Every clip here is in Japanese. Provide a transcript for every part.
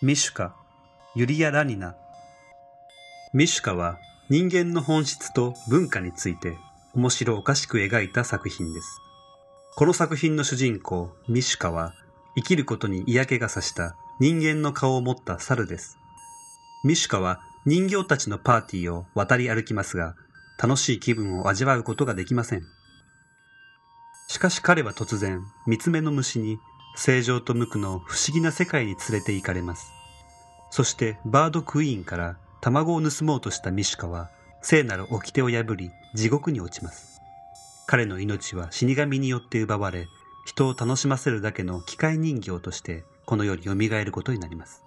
ミシュカ、ユリア・ラニナ。ミシュカは人間の本質と文化について面白おかしく描いた作品です。この作品の主人公、ミシュカは生きることに嫌気がさした人間の顔を持った猿です。ミシュカは人形たちのパーティーを渡り歩きますが、楽しい気分を味わうことができません。しかし彼は突然、三つ目の虫に正常と無垢の不思議な世界に連れて行かれます。そしてバードクイーンから卵を盗もうとしたミシュカは聖なる掟を破り地獄に落ちます。彼の命は死神によって奪われ、人を楽しませるだけの機械人形としてこの世に蘇ることになります。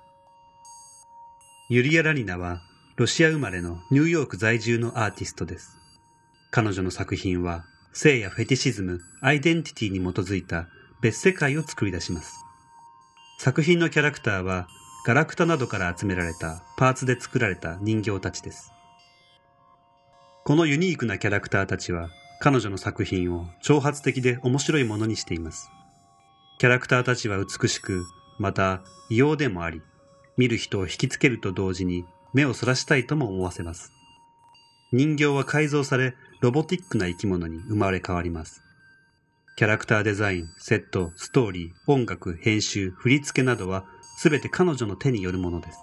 ユリア・ラニナはロシア生まれのニューヨーク在住のアーティストです。彼女の作品は性やフェティシズム、アイデンティティに基づいた別世界を作り出します。作品のキャラクターはガラクタなどから集められたパーツで作られた人形たちです。このユニークなキャラクターたちは彼女の作品を挑発的で面白いものにしています。キャラクターたちは美しく、また異様でもあり、見る人を引きつけると同時に目をそらしたいとも思わせます。人形は改造され、ロボティックな生き物に生まれ変わります。キャラクターデザイン、セット、ストーリー、音楽、編集、振り付けなどは、すべて彼女の手によるものです。